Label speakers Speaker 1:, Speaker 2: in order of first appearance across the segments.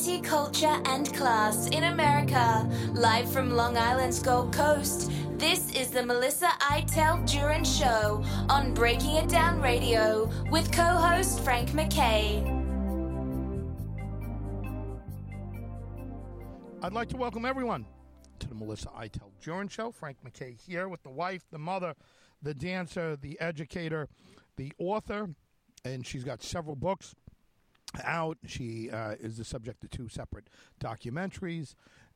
Speaker 1: Culture, and class in America. Live from Long Island's Gold Coast, this is the Melissa Iteld Duran Show on Breaking It Down Radio with co host Frank MacKay.
Speaker 2: I'd like to welcome everyone to the Melissa Iteld Duran Show. Frank MacKay here with the wife, the mother, the dancer, the educator, the author, and she's got several books out. She uh, is the subject of two separate documentaries,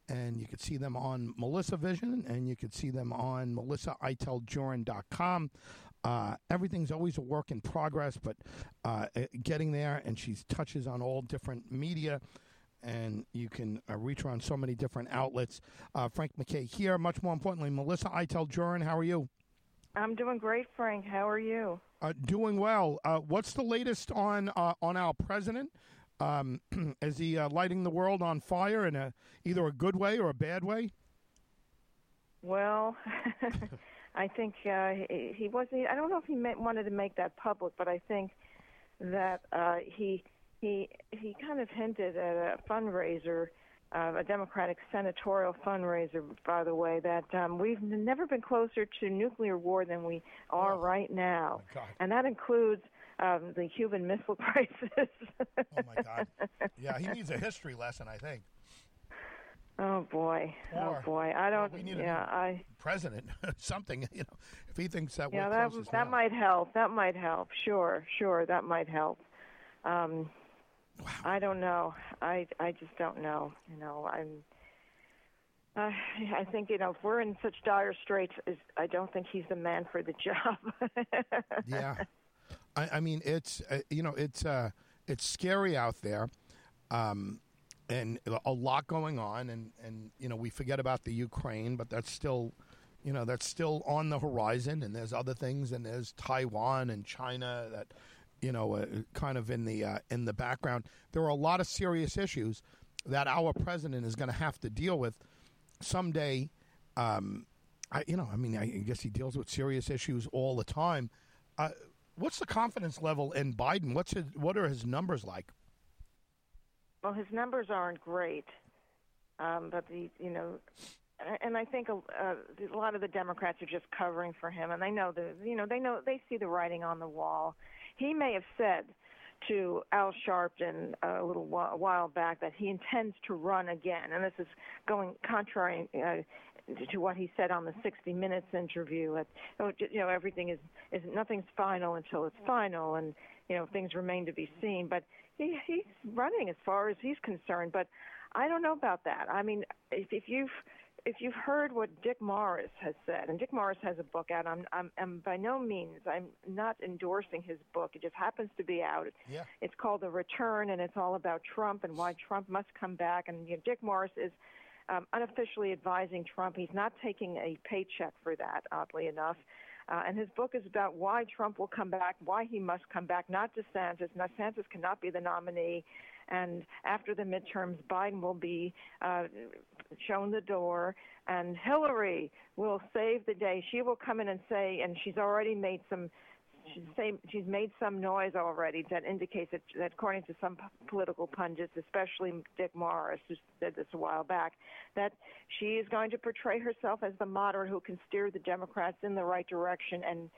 Speaker 2: and you can see them on Melissa Vision, and you can see them on melissaiteldjurin.com. Uh, everything's always a work in progress, but uh, getting there, and she touches on all different media and you can uh, reach her on so many different outlets. Uh, Frank MacKay here. Much more importantly, Melissa Iteld Jurin, how are you?
Speaker 3: I'm doing great, Frank. How are you?
Speaker 2: Uh, doing well. Uh, what's the latest on uh, on our president? Um, is he uh, lighting the world on fire in a either a good way or a bad way?
Speaker 3: Well, I think he, he wasn't. I don't know if he meant, wanted to make that public, but I think that he he he kind of hinted at a fundraiser, uh, a Democratic senatorial fundraiser, by the way, that um, we've never been closer to nuclear war than we are
Speaker 2: oh,
Speaker 3: right now,
Speaker 2: and
Speaker 3: that includes um, the Cuban Missile Crisis.
Speaker 2: oh my God! Yeah, he needs a history lesson, I think.
Speaker 3: Oh boy! Or, oh boy! I don't.
Speaker 2: Well, we need
Speaker 3: yeah, I
Speaker 2: president something. You know, if he thinks that.
Speaker 3: Yeah,
Speaker 2: that
Speaker 3: that
Speaker 2: now.
Speaker 3: might help. That might help. Sure, sure, that might help. Um,
Speaker 2: Wow.
Speaker 3: I don't know. I I just don't know. You know, I'm. Uh, I think you know if we're in such dire straits, is I don't think he's the man for the job.
Speaker 2: yeah, I, I mean it's uh, you know it's uh, it's scary out there, um, and a lot going on, and and you know we forget about the Ukraine, but that's still you know that's still on the horizon, and there's other things, and there's Taiwan and China that you know, uh, kind of in the uh, in the background. There are a lot of serious issues that our president is going to have to deal with someday. Um, I, you know, I mean, I guess he deals with serious issues all the time. Uh, what's the confidence level in Biden? What's his, what are his numbers like?
Speaker 3: Well, his numbers aren't great, um, but the you know, and I think a, a lot of the Democrats are just covering for him, and they know the you know they know they see the writing on the wall he may have said to Al Sharpton a little while, back that he intends to run again, and this is going contrary uh, to what he said on the 60 Minutes interview. That oh, you know everything is is nothing's final until it's final, and you know things remain to be seen. But he he's running as far as he's concerned. But I don't know about that. I mean, if, if you've if you've heard what Dick Morris has said, and Dick Morris has a book out, I'm, I'm, I'm by no means, I'm not endorsing his book. It just happens to be out.
Speaker 2: Yeah.
Speaker 3: It's called The Return, and it's all about Trump and why Trump must come back. And you know, Dick Morris is um, unofficially advising Trump. He's not taking a paycheck for that, oddly enough. Uh, and his book is about why Trump will come back, why he must come back, not DeSantis. Now, DeSantis cannot be the nominee. And after the midterms, Biden will be uh, shown the door, and Hillary will save the day. She will come in and say, and she's already made some. She's, say, she's made some noise already that indicates that, that according to some political pundits, especially Dick Morris, who said this a while back, that she is going to portray herself as the moderate who can steer the Democrats in the right direction and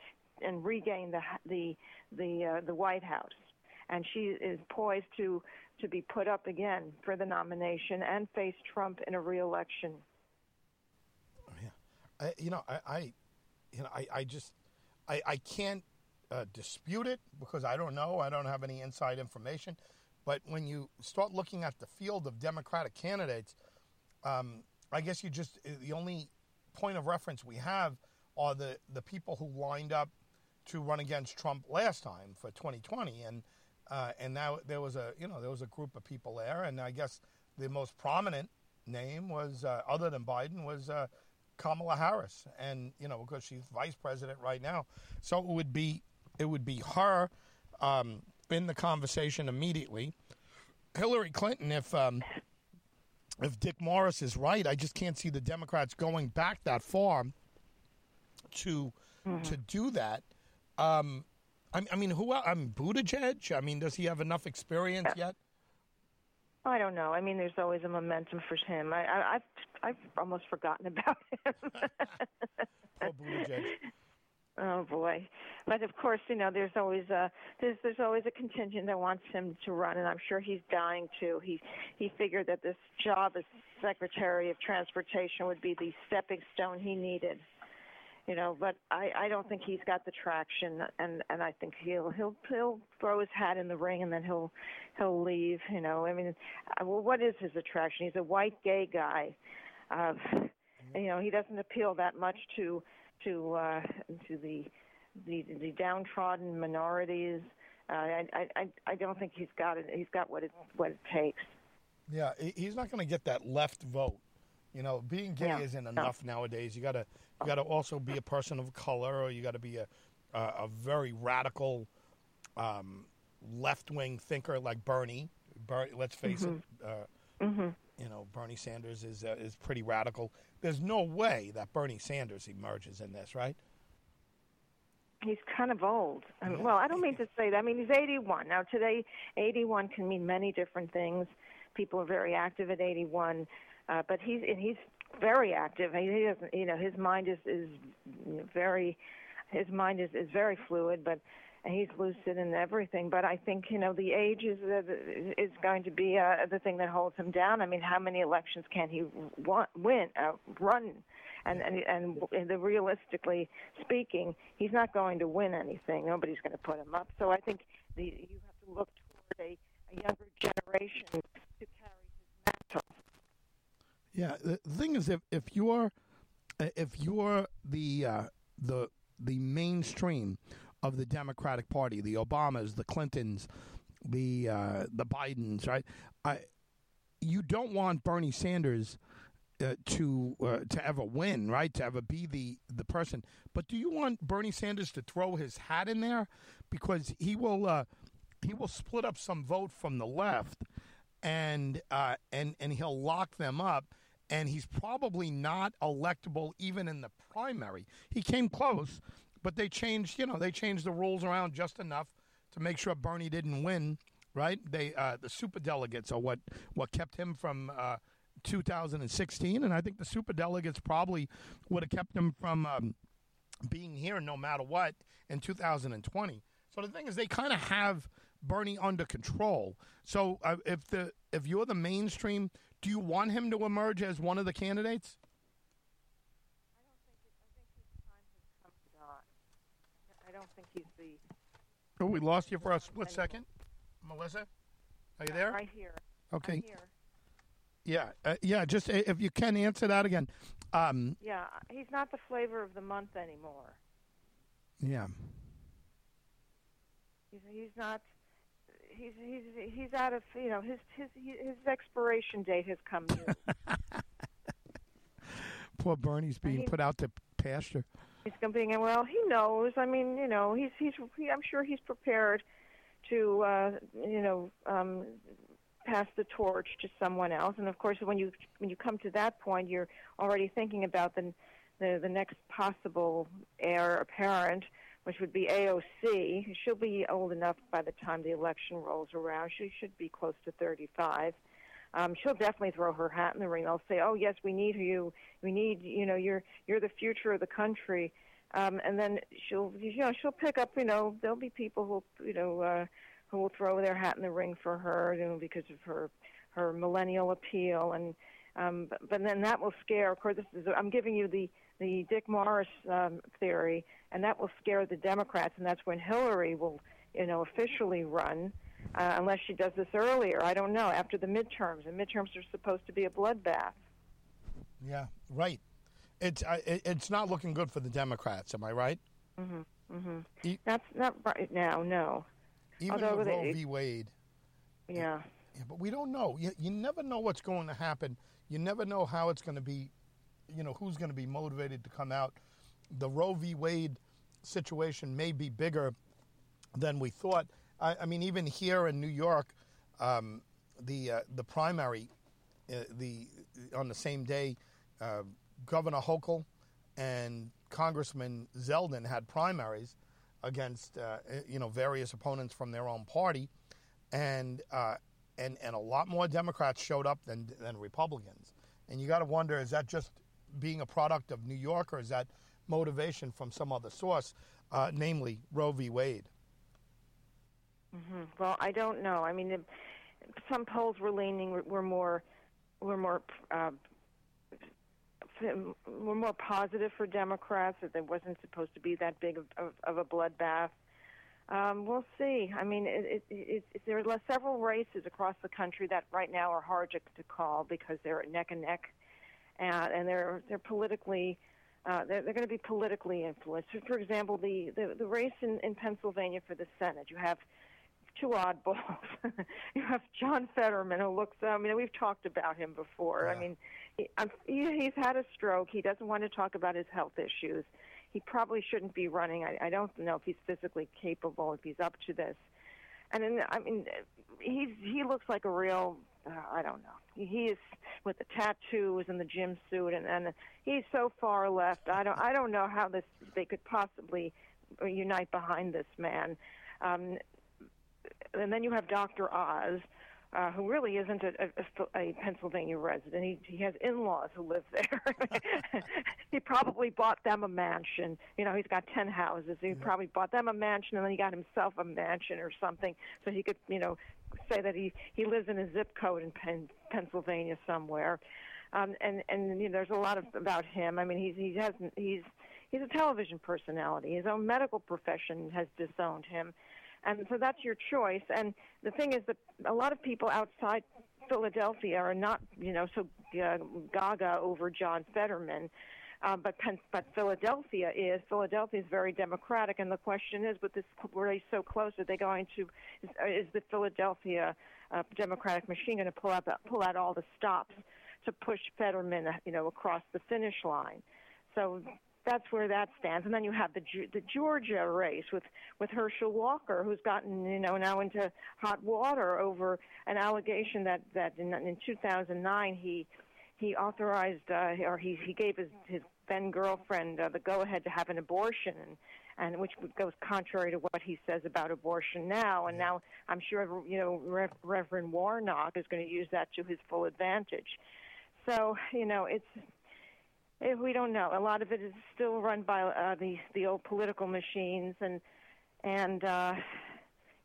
Speaker 3: and regain the the the uh, the White House. And she is poised to to be put up again for the nomination and face Trump in a reelection.
Speaker 2: Yeah, I, you know, I, I, you know, I, I just, I, I can't uh, dispute it because I don't know. I don't have any inside information. But when you start looking at the field of Democratic candidates, um, I guess you just the only point of reference we have are the the people who lined up to run against Trump last time for 2020, and uh, and now there was a you know there was a group of people there, and I guess the most prominent name was uh, other than Biden was uh, Kamala Harris, and you know because she's vice president right now, so it would be it would be her um, in the conversation immediately. Hillary Clinton, if um, if Dick Morris is right, I just can't see the Democrats going back that far to mm-hmm. to do that. Um, I, I mean, who? I'm Buttigieg. I mean, does he have enough experience yet?
Speaker 3: I don't know. I mean, there's always a momentum for him. I, I I've I've almost forgotten about him.
Speaker 2: Poor Buttigieg.
Speaker 3: Oh boy, but of course, you know, there's always a there's there's always a contingent that wants him to run, and I'm sure he's dying to. He he figured that this job as Secretary of Transportation would be the stepping stone he needed. You know, but I I don't think he's got the traction, and and I think he'll he'll he'll throw his hat in the ring, and then he'll he'll leave. You know, I mean, uh, well, what is his attraction? He's a white gay guy. Uh, you know, he doesn't appeal that much to to uh, to the the the downtrodden minorities. Uh, I, I I don't think he's got it. He's got what it what it takes.
Speaker 2: Yeah, he's not going to get that left vote. You know, being gay
Speaker 3: Yeah,
Speaker 2: isn't
Speaker 3: no.
Speaker 2: enough nowadays. You got to you got to also be a person of color, or you got to be a a, a very radical um, left wing thinker like Bernie. Ber- let's face it. Uh,
Speaker 3: hmm
Speaker 2: you know, Bernie Sanders is uh, is pretty radical. There's no way that Bernie Sanders emerges in this, right?
Speaker 3: He's kind of old. I mean, well, I don't mean to say that. I mean, he's 81 now. Today, 81 can mean many different things. People are very active at 81, uh, but he's and he's very active. He, doesn't, you know, his mind is is very, his mind is is very fluid, but he's lucid and everything. But I think you know the age is uh, is going to be uh, the thing that holds him down. I mean, how many elections can he wa- win, uh, run? And, and and and the realistically speaking, he's not going to win anything. Nobody's going to put him up. So I think the, you have to look toward a, a younger generation to carry his mantle.
Speaker 2: Yeah, the thing is, if if you're if you're the uh, the the mainstream of the Democratic Party, the Obamas, the Clintons, the uh, the Bidens, right? I you don't want Bernie Sanders uh, to uh, to ever win, right? To ever be the the person. But do you want Bernie Sanders to throw his hat in there because he will uh, he will split up some vote from the left, and uh, and and he'll lock them up. And he's probably not electable even in the primary. He came close, but they changed. You know, they changed the rules around just enough to make sure Bernie didn't win. Right? They uh, the super delegates are what what kept him from uh, 2016, and I think the super delegates probably would have kept him from um, being here no matter what in 2020. So the thing is, they kind of have Bernie under control. So uh, if the if you're the mainstream, do you want him to emerge as one of the candidates?
Speaker 3: I don't think he's the
Speaker 2: Oh, we lost you for a split second, Melissa. Are you there?
Speaker 3: right here.
Speaker 2: Okay.
Speaker 3: I'm here.
Speaker 2: Yeah, uh, yeah. Just uh, if you can answer that again. Um,
Speaker 3: Yeah, he's not the flavor of the month anymore.
Speaker 2: yeah.
Speaker 3: He's he's not. He's he's he's out of you know his his his expiration date has come due.
Speaker 2: Poor Bernie's being
Speaker 3: he-
Speaker 2: put out to pasture.
Speaker 3: he's going to be well. He knows. I mean, you know, he's he's. He, I'm sure he's prepared to uh, you know um, pass the torch to someone else. And of course, when you when you come to that point, you're already thinking about the the, the next possible heir apparent, which would be AOC. She'll be old enough by the time the election rolls around. She should be close to 35. Um, she'll definitely throw her hat in the ring. They'll say, "Oh yes, we need you. We need you know you're you're the future of the country." Um, and then she'll you know she'll pick up you know there'll be people who you know uh, who will throw their hat in the ring for her you know because of her her millennial appeal and um, but, but then that will scare. Of course, this is I'm giving you the the Dick Morris um, theory, and that will scare the Democrats, and that's when Hillary will you know officially run. Uh, unless she does this earlier, I don't know. After the midterms, and midterms are supposed to be a bloodbath.
Speaker 2: Yeah, right. It's uh, it's not looking good for the Democrats. Am I right?
Speaker 3: Mm hmm Mm-hmm.
Speaker 2: E-
Speaker 3: That's not right now. No.
Speaker 2: Even
Speaker 3: Although
Speaker 2: with
Speaker 3: they-
Speaker 2: Roe v. Wade.
Speaker 3: Yeah.
Speaker 2: Yeah, but we don't know. You, you never know what's going to happen. You never know how it's going to be, you know, who's going to be motivated to come out. The Roe v. Wade situation may be bigger than we thought. I, I mean, even here in New York, um, the uh, the primary, uh, the on the same day, uh, Governor Hochul and Congressman Zeldin had primaries against uh, you know various opponents from their own party, and uh, and and a lot more Democrats showed up than than Republicans. And you got to wonder: is that just being a product of New York, or is that motivation from some other source, uh, namely Roe v. Wade?
Speaker 3: Mm-hmm. Well, I don't know. I mean, some polls were leaning were more were more uh, were more positive for Democrats that there wasn't supposed to be that big of, of, of a bloodbath. Um, we'll see. I mean, it, it, it, there are several races across the country that right now are hard to, to call because they're neck and neck, and, and they're they're politically uh, they're, they're going to be politically influenced. For example, the, the, the race in, in Pennsylvania for the Senate, you have two oddballs. you have John Fetterman, who looks. I mean, we've talked about him before.
Speaker 2: Yeah.
Speaker 3: I mean, he, he, he's had a stroke. He doesn't want to talk about his health issues. He probably shouldn't be running. I, I don't know if he's physically capable, if he's up to this. And then, I mean, he's he looks like a real. Uh, I don't know. He is with the tattoos and the gym suit, and, and he's so far left. I don't. I don't know how this they could possibly unite behind this man. Um, and then you have Dr. Oz, uh, who really isn't a, a, a Pennsylvania resident. He, he has in-laws who live there. he probably bought them a mansion. You know, he's got ten houses. He probably bought them a mansion, and then he got himself a mansion or something, so he could, you know, say that he he lives in a zip code in Penn, Pennsylvania somewhere. Um, and and you know, there's a lot of about him. I mean, he's he hasn't he's he's a television personality. His own medical profession has disowned him and so that's your choice. And the thing is that a lot of people outside Philadelphia are not, you know, so uh, gaga over John Fetterman. Uh, but but Philadelphia is Philadelphia is very democratic, and the question is, with this race so close, are they going to is, is the Philadelphia uh, Democratic machine going to pull out pull out all the stops to push Fetterman, you know, across the finish line? So that's where that stands. And then you have the the Georgia race with with Herschel Walker, who's gotten you know now into hot water over an allegation that that in, in 2009 he he authorized uh, or he he gave his his then girlfriend uh, the go ahead to have an abortion and and which goes contrary to what he says about abortion now and now I'm sure you know Rev- Reverend Warnock is going to use that to his full advantage. So you know it's Eh, we don't know. A lot of it is still run by uh, the the old political machines, and and uh,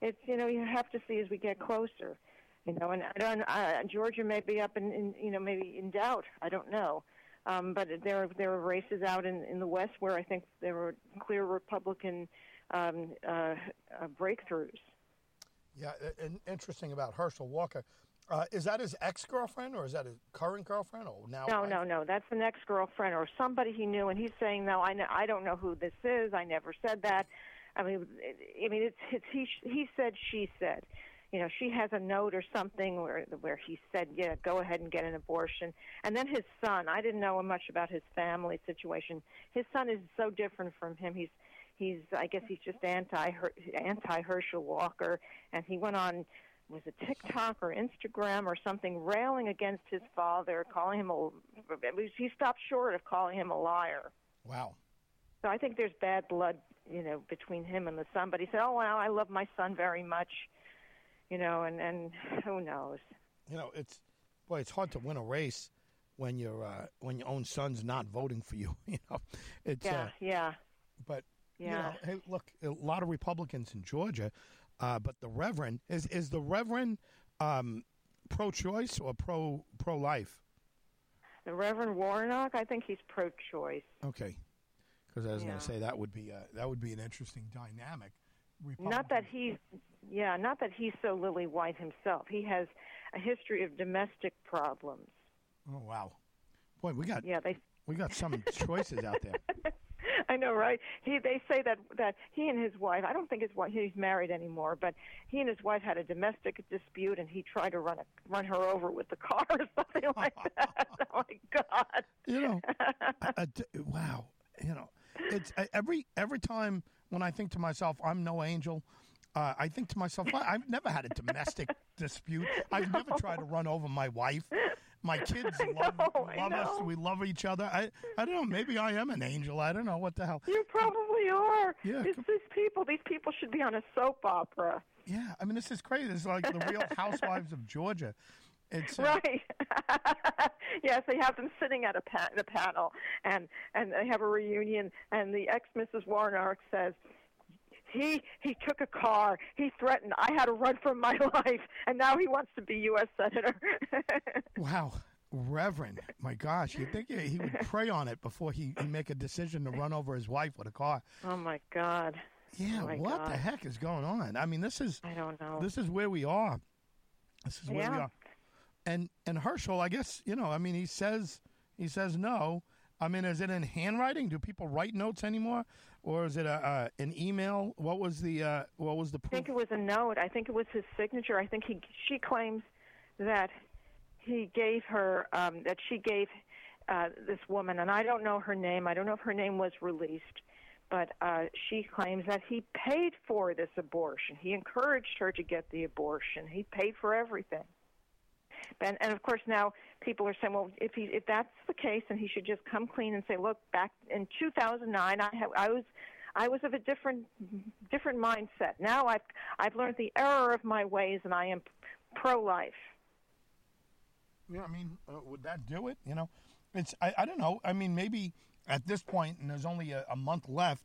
Speaker 3: it's you know you have to see as we get closer, you know. And I don't. Uh, Georgia may be up in, in you know maybe in doubt. I don't know. Um, but there there are races out in in the West where I think there were clear Republican um, uh, uh, breakthroughs.
Speaker 2: Yeah, and interesting about Herschel Walker. Uh, is that his ex girlfriend or is that his current girlfriend or now?
Speaker 3: No,
Speaker 2: wife?
Speaker 3: no, no. That's an ex girlfriend or somebody he knew, and he's saying, "No, I, know, I don't know who this is. I never said that." I mean, I mean, it's, it's he he said, she said. You know, she has a note or something where where he said, "Yeah, go ahead and get an abortion." And then his son. I didn't know much about his family situation. His son is so different from him. He's he's I guess he's just anti anti Herschel Walker, and he went on was it TikTok or Instagram or something railing against his father, calling him a. He stopped short of calling him a liar.
Speaker 2: Wow.
Speaker 3: So I think there's bad blood, you know, between him and the son. But he said, "Oh well, I love my son very much," you know, and and who knows.
Speaker 2: You know, it's boy, it's hard to win a race when your uh, when your own son's not voting for you. You know, it's
Speaker 3: yeah,
Speaker 2: uh,
Speaker 3: yeah,
Speaker 2: but
Speaker 3: yeah.
Speaker 2: you know, hey, look, a lot of Republicans in Georgia, uh, but the Reverend is is the Reverend um, pro-choice or pro pro-life?
Speaker 3: The Reverend Warnock, I think he's pro-choice.
Speaker 2: Okay, because I was
Speaker 3: Yeah.
Speaker 2: going to say that would be uh, that would be an interesting dynamic.
Speaker 3: Not that he's, yeah, not that he's so lily white himself. He has a history of domestic problems.
Speaker 2: Oh wow, boy, we got
Speaker 3: Yeah, they
Speaker 2: we got some choices out there.
Speaker 3: I know, right? He they say that that he and his wife. I don't think his wife. He's married anymore, but he and his wife had a domestic dispute, and he tried to run a, run her over with the car or something like that. oh my God!
Speaker 2: You know, wow. You know, it's every every time when I think to myself, I'm no angel. Uh, I think to myself, I've never had a domestic dispute. I've never tried to run over my wife. My kids love,
Speaker 3: know,
Speaker 2: love us. We love each other. I, I don't know. Maybe I am an angel. I don't know what the hell.
Speaker 3: You probably are.
Speaker 2: Yeah,
Speaker 3: These, these people, these people should be on a soap opera.
Speaker 2: Yeah, I mean, this is crazy. This is like the Real Housewives of Georgia. Uh,
Speaker 3: Right. yes, they have them sitting at a, pa- a panel, and and they have a reunion, and the ex Mrs. Warnock says. He he took a car. He threatened. I had to run for my life, and now he wants to be U.S. senator.
Speaker 2: Wow, Reverend, my gosh, you think he he would pray on it before he, he make a decision to run over his wife with a car?
Speaker 3: oh my God!
Speaker 2: Yeah,
Speaker 3: Oh,
Speaker 2: what the heck is going on? I mean, this is
Speaker 3: I don't know.
Speaker 2: this is where we are. This is where we are. And and Herschel, I guess you know. I mean, he says he says no. I mean, is it in handwriting? Do people write notes anymore, or is it a, uh, an email? What was the uh, what was the
Speaker 3: I think it was a note. I think it was his signature. I think he she claims that he gave her um, that she gave uh, this woman, and I don't know her name. I don't know if her name was released, but uh, she claims that he paid for this abortion. He encouraged her to get the abortion. He paid for everything. And, and of course now people are saying, well, if he if that's the case, then he should just come clean and say, look, back in 2009, I have I was I was of a different different mindset. Now I've I've learned the error of my ways, and I am pro-life.
Speaker 2: Yeah, I mean, uh, would that do it? You know, it's I, I don't know. I mean, maybe at this point, and there's only a, a month left.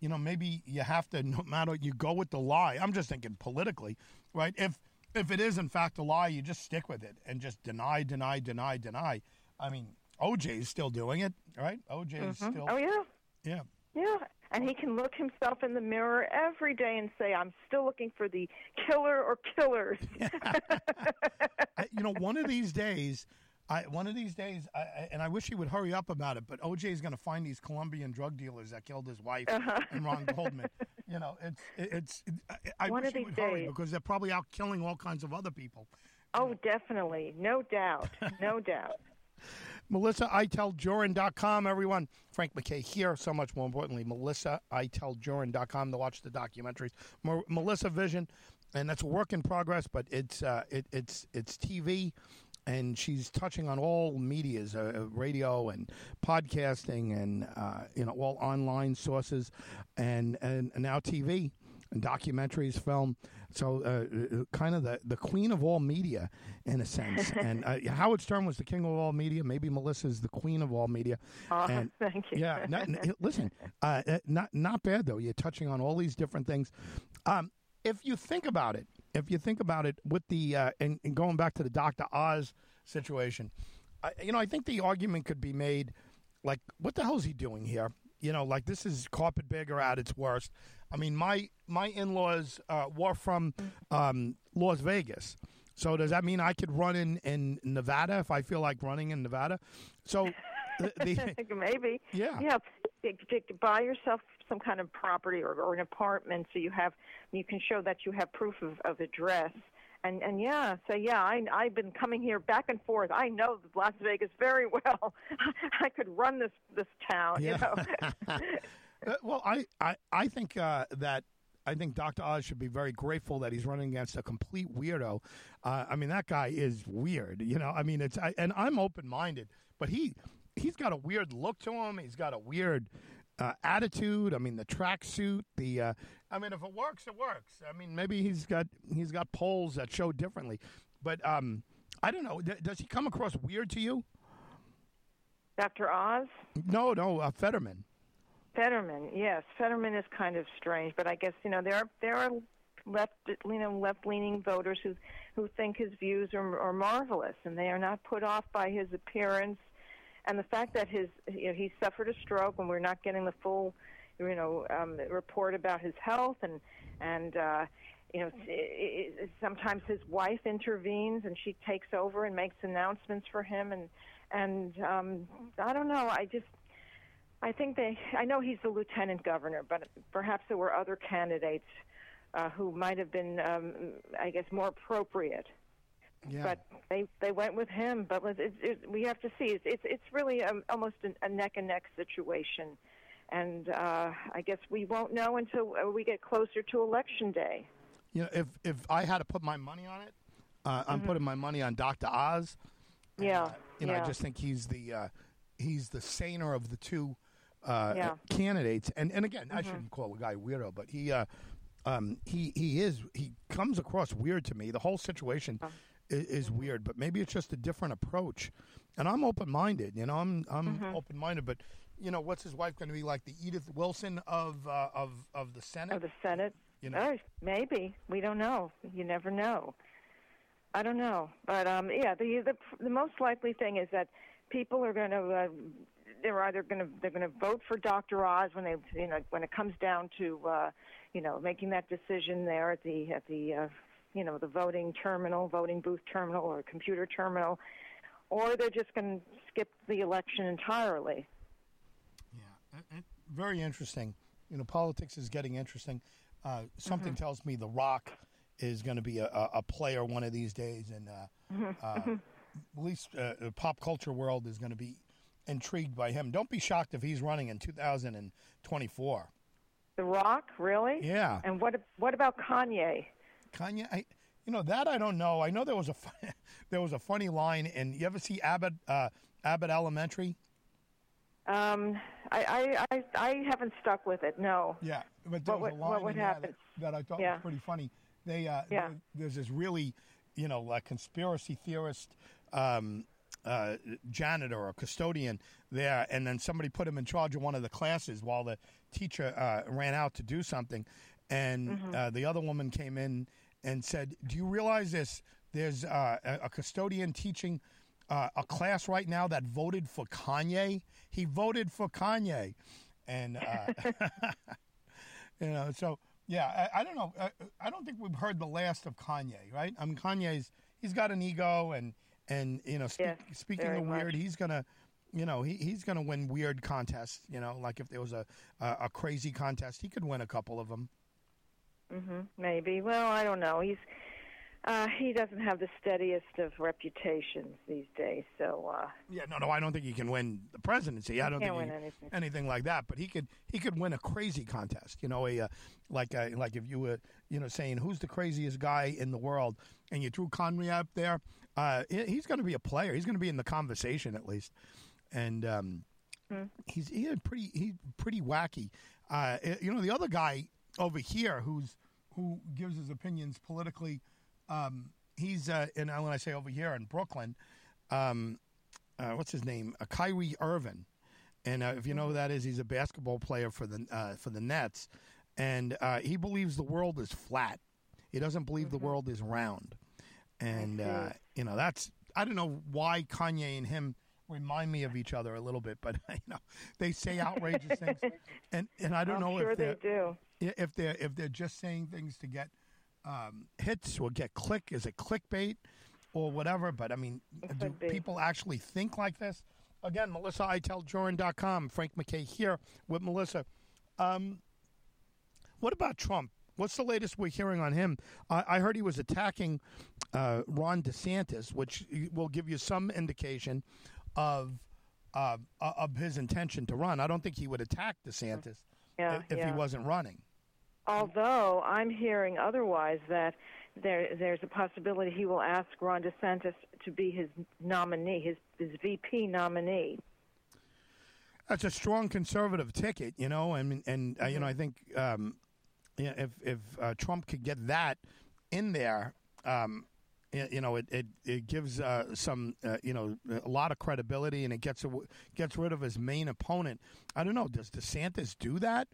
Speaker 2: You know, maybe you have to, no matter you go with the lie. I'm just thinking politically, right? If if it is in fact a lie, you just stick with it and just deny, deny, deny, deny. I mean, OJ is still doing it, right? OJ is mm-hmm. still,
Speaker 3: Oh yeah,
Speaker 2: yeah.
Speaker 3: yeah. And he can look himself in the mirror every day and say, "I'm still looking for the killer or killers."
Speaker 2: Uh, you know, one of these days, I one of these days, I, and I wish he would hurry up about it. But OJ is going to find these Colombian drug dealers that killed his wife and Ron Goldman. You know, it's it's. I, I
Speaker 3: One
Speaker 2: wish
Speaker 3: of
Speaker 2: he
Speaker 3: these
Speaker 2: would hurry
Speaker 3: days.
Speaker 2: because they're probably out killing all kinds of other people.
Speaker 3: oh, definitely, no doubt, no doubt.
Speaker 2: MelissaITellJoran.com, everyone. Frank MacKay here. So much more importantly, MelissaITellJoran.com to watch the documentaries. Mer- Melissa Vision, and that's a work in progress, but it's uh, it, it's it's TV, and she's touching on all medias, uh, uh, radio and podcasting, and uh, you know all online sources, and and, and now TV and documentaries, film. So, uh, uh, kind of the, the queen of all media, in a sense. and uh, Howard Stern was the king of all media. Maybe Melissa's the queen of all media.
Speaker 3: Oh,
Speaker 2: and
Speaker 3: thank you.
Speaker 2: yeah, not, listen, not not bad though. You're touching on all these different things. Um, if you think about it, if you think about it, with the uh, and, and going back to the Doctor Oz situation, I, you know, I think the argument could be made, like, what the hell is he doing here? You know, like this is carpetbagger at its worst. I mean, my my in laws uh, were from um, Las Vegas. So does that mean I could run in, in Nevada if I feel like running in Nevada? So the, the,
Speaker 3: Maybe.
Speaker 2: Yeah.
Speaker 3: Yeah. Buy yourself some kind of property or, or an apartment so you have you can show that you have proof of, of address. And and yeah, so yeah, I I've been coming here back and forth. I know Las Vegas very well. I could run this this town, you know.
Speaker 2: Uh, well, I, I, I think uh, that I think Dr. Oz should be very grateful that he's running against a complete weirdo. Uh, I mean, that guy is weird. You know, I mean, it's I, and I'm open minded, but he he's got a weird look to him. He's got a weird uh, attitude. I mean, the tracksuit. The uh, I mean, if it works, it works. I mean, maybe he's got he's got polls that show differently, but um, I don't know. D- does he come across weird to you?
Speaker 3: Dr. Oz?
Speaker 2: No, no, uh, Fetterman.
Speaker 3: Fetterman, yes, Fetterman is kind of strange, but I guess you know there are there are left you know left leaning voters who who think his views are, are marvelous, and they are not put off by his appearance and the fact that his you know, he suffered a stroke, and we're not getting the full you know um, report about his health, and and uh, you know it, it, sometimes his wife intervenes and she takes over and makes announcements for him, and and um, I don't know, I just I think they. I know he's the lieutenant governor, but perhaps there were other candidates uh, who might have been, um, I guess, more appropriate.
Speaker 2: Yeah.
Speaker 3: But they they went with him. But it's, it, we have to see. It's it's, it's really um, almost a, a neck and neck situation, and uh, I guess we won't know until uh, we get closer to election day.
Speaker 2: You know, if if I had to put my money on it, uh, I'm putting my money on Dr. Oz.
Speaker 3: Yeah,
Speaker 2: uh, you know,
Speaker 3: yeah.
Speaker 2: I just think he's the uh, he's the saner of the two uh,
Speaker 3: Yeah.
Speaker 2: candidates. And and again,
Speaker 3: Mm-hmm.
Speaker 2: I shouldn't call the guy weirdo, but he uh, um, he he is he comes across weird to me. The whole situation. Is, is weird, but maybe it's just a different approach. And I'm open minded. You know, I'm I'm
Speaker 3: Mm-hmm.
Speaker 2: open minded, but. You know, what's his wife going to be like? The Edith Wilson of uh, of of the Senate.
Speaker 3: Of the Senate?
Speaker 2: You know.
Speaker 3: Oh, maybe. We don't know. You never know. I don't know, but um, yeah, the the the most likely thing is that people are going to uh, they're either going to they're going to vote for Dr. Oz when they you know when it comes down to uh, you know making that decision there at the at the uh, you know the voting terminal, voting booth terminal, or computer terminal, or they're just going to skip the election entirely.
Speaker 2: Yeah, it- it- very interesting. You know, politics is getting interesting. Uh, something tells me The Rock is going to be a, a, player one of these days, and uh, uh, at least uh, the pop culture world is going to be intrigued by him. Don't be shocked if he's running in 2024.
Speaker 3: The Rock, really?
Speaker 2: Yeah,
Speaker 3: And what what about Kanye?
Speaker 2: Kanye. I, you know that I don't know. I know there was a there was a funny line, and you ever see Abbott uh, Abbott Elementary?
Speaker 3: Um, I, I, I, I haven't stuck with it. No.
Speaker 2: Yeah, but there
Speaker 3: What
Speaker 2: was a
Speaker 3: what
Speaker 2: line there
Speaker 3: happen?
Speaker 2: that, that I thought
Speaker 3: Yeah.
Speaker 2: was pretty funny. They, uh,
Speaker 3: Yeah.
Speaker 2: there- there's this really, you know, like conspiracy theorist um, uh, janitor or custodian there, and then somebody put him in charge of one of the classes while the teacher uh, ran out to do something, and
Speaker 3: Mm-hmm.
Speaker 2: uh, the other woman came in and said, "Do you realize this? There's uh, a, a custodian teaching." Uh, a class right now that voted for Kanye. He voted for Kanye, and uh, you know, so yeah, I, I don't know. I, I don't think we've heard the last of Kanye, right? I mean, Kanye's he's got an ego, and and you know,
Speaker 3: Yes,
Speaker 2: speaking of weird,
Speaker 3: much.
Speaker 2: he's gonna. You know, he, he's going to win weird contests. You know, like if there was a, a a crazy contest, he could win a couple of them.
Speaker 3: Hmm Maybe. Well, I don't know. He's uh, he doesn't have the steadiest of reputations these days. So uh,
Speaker 2: Yeah, no, no, I don't think he can win the presidency. I don't think he,
Speaker 3: anything.
Speaker 2: anything like that. But he could he could win a crazy contest. You know, a uh, like uh like if you were you know saying who's the craziest guy in the world, and you threw Kanye up there, uh, he- he's going to be a player. He's going to be in the conversation at least, and um,
Speaker 3: Hmm.
Speaker 2: he's he pretty he's pretty wacky. Uh, you know, the other guy over here who's who gives his opinions politically. Um, he's uh, and when I say over here in Brooklyn. Um, uh, what's his name? Uh, Kyrie Irving, and uh, if you know who that is, he's a basketball player for the uh, for the Nets, and uh, he believes the world is flat. He doesn't believe the world is round, and uh, you know that's I don't know why Kanye and him remind me of each other a little bit, but you know they say outrageous things, and and I don't
Speaker 3: I'm
Speaker 2: know
Speaker 3: sure
Speaker 2: if
Speaker 3: they
Speaker 2: they're
Speaker 3: do.
Speaker 2: if they're if they're just saying things to get um, hits or get click, is it clickbait or whatever? But I mean, do people actually think like this? Again, Melissa ITellJoran.com. Frank MacKay here with Melissa. Um, what about Trump? What's the latest we're hearing on him? I, I heard he was attacking uh, Ron DeSantis, which will give you some indication of uh, of his intention to run. I don't think he would attack DeSantis
Speaker 3: Yeah,
Speaker 2: if
Speaker 3: yeah.
Speaker 2: he wasn't running.
Speaker 3: Although I'm hearing otherwise that there there's a possibility he will ask Ron DeSantis to be his nominee, his his VP nominee.
Speaker 2: That's a strong conservative ticket, you know, and and uh, you know I think um, yeah, if if uh, Trump could get that in there, um, you know, it it, it gives uh, some uh, you know a lot of credibility, and it gets aw- gets rid of his main opponent. I don't know. Does DeSantis do that?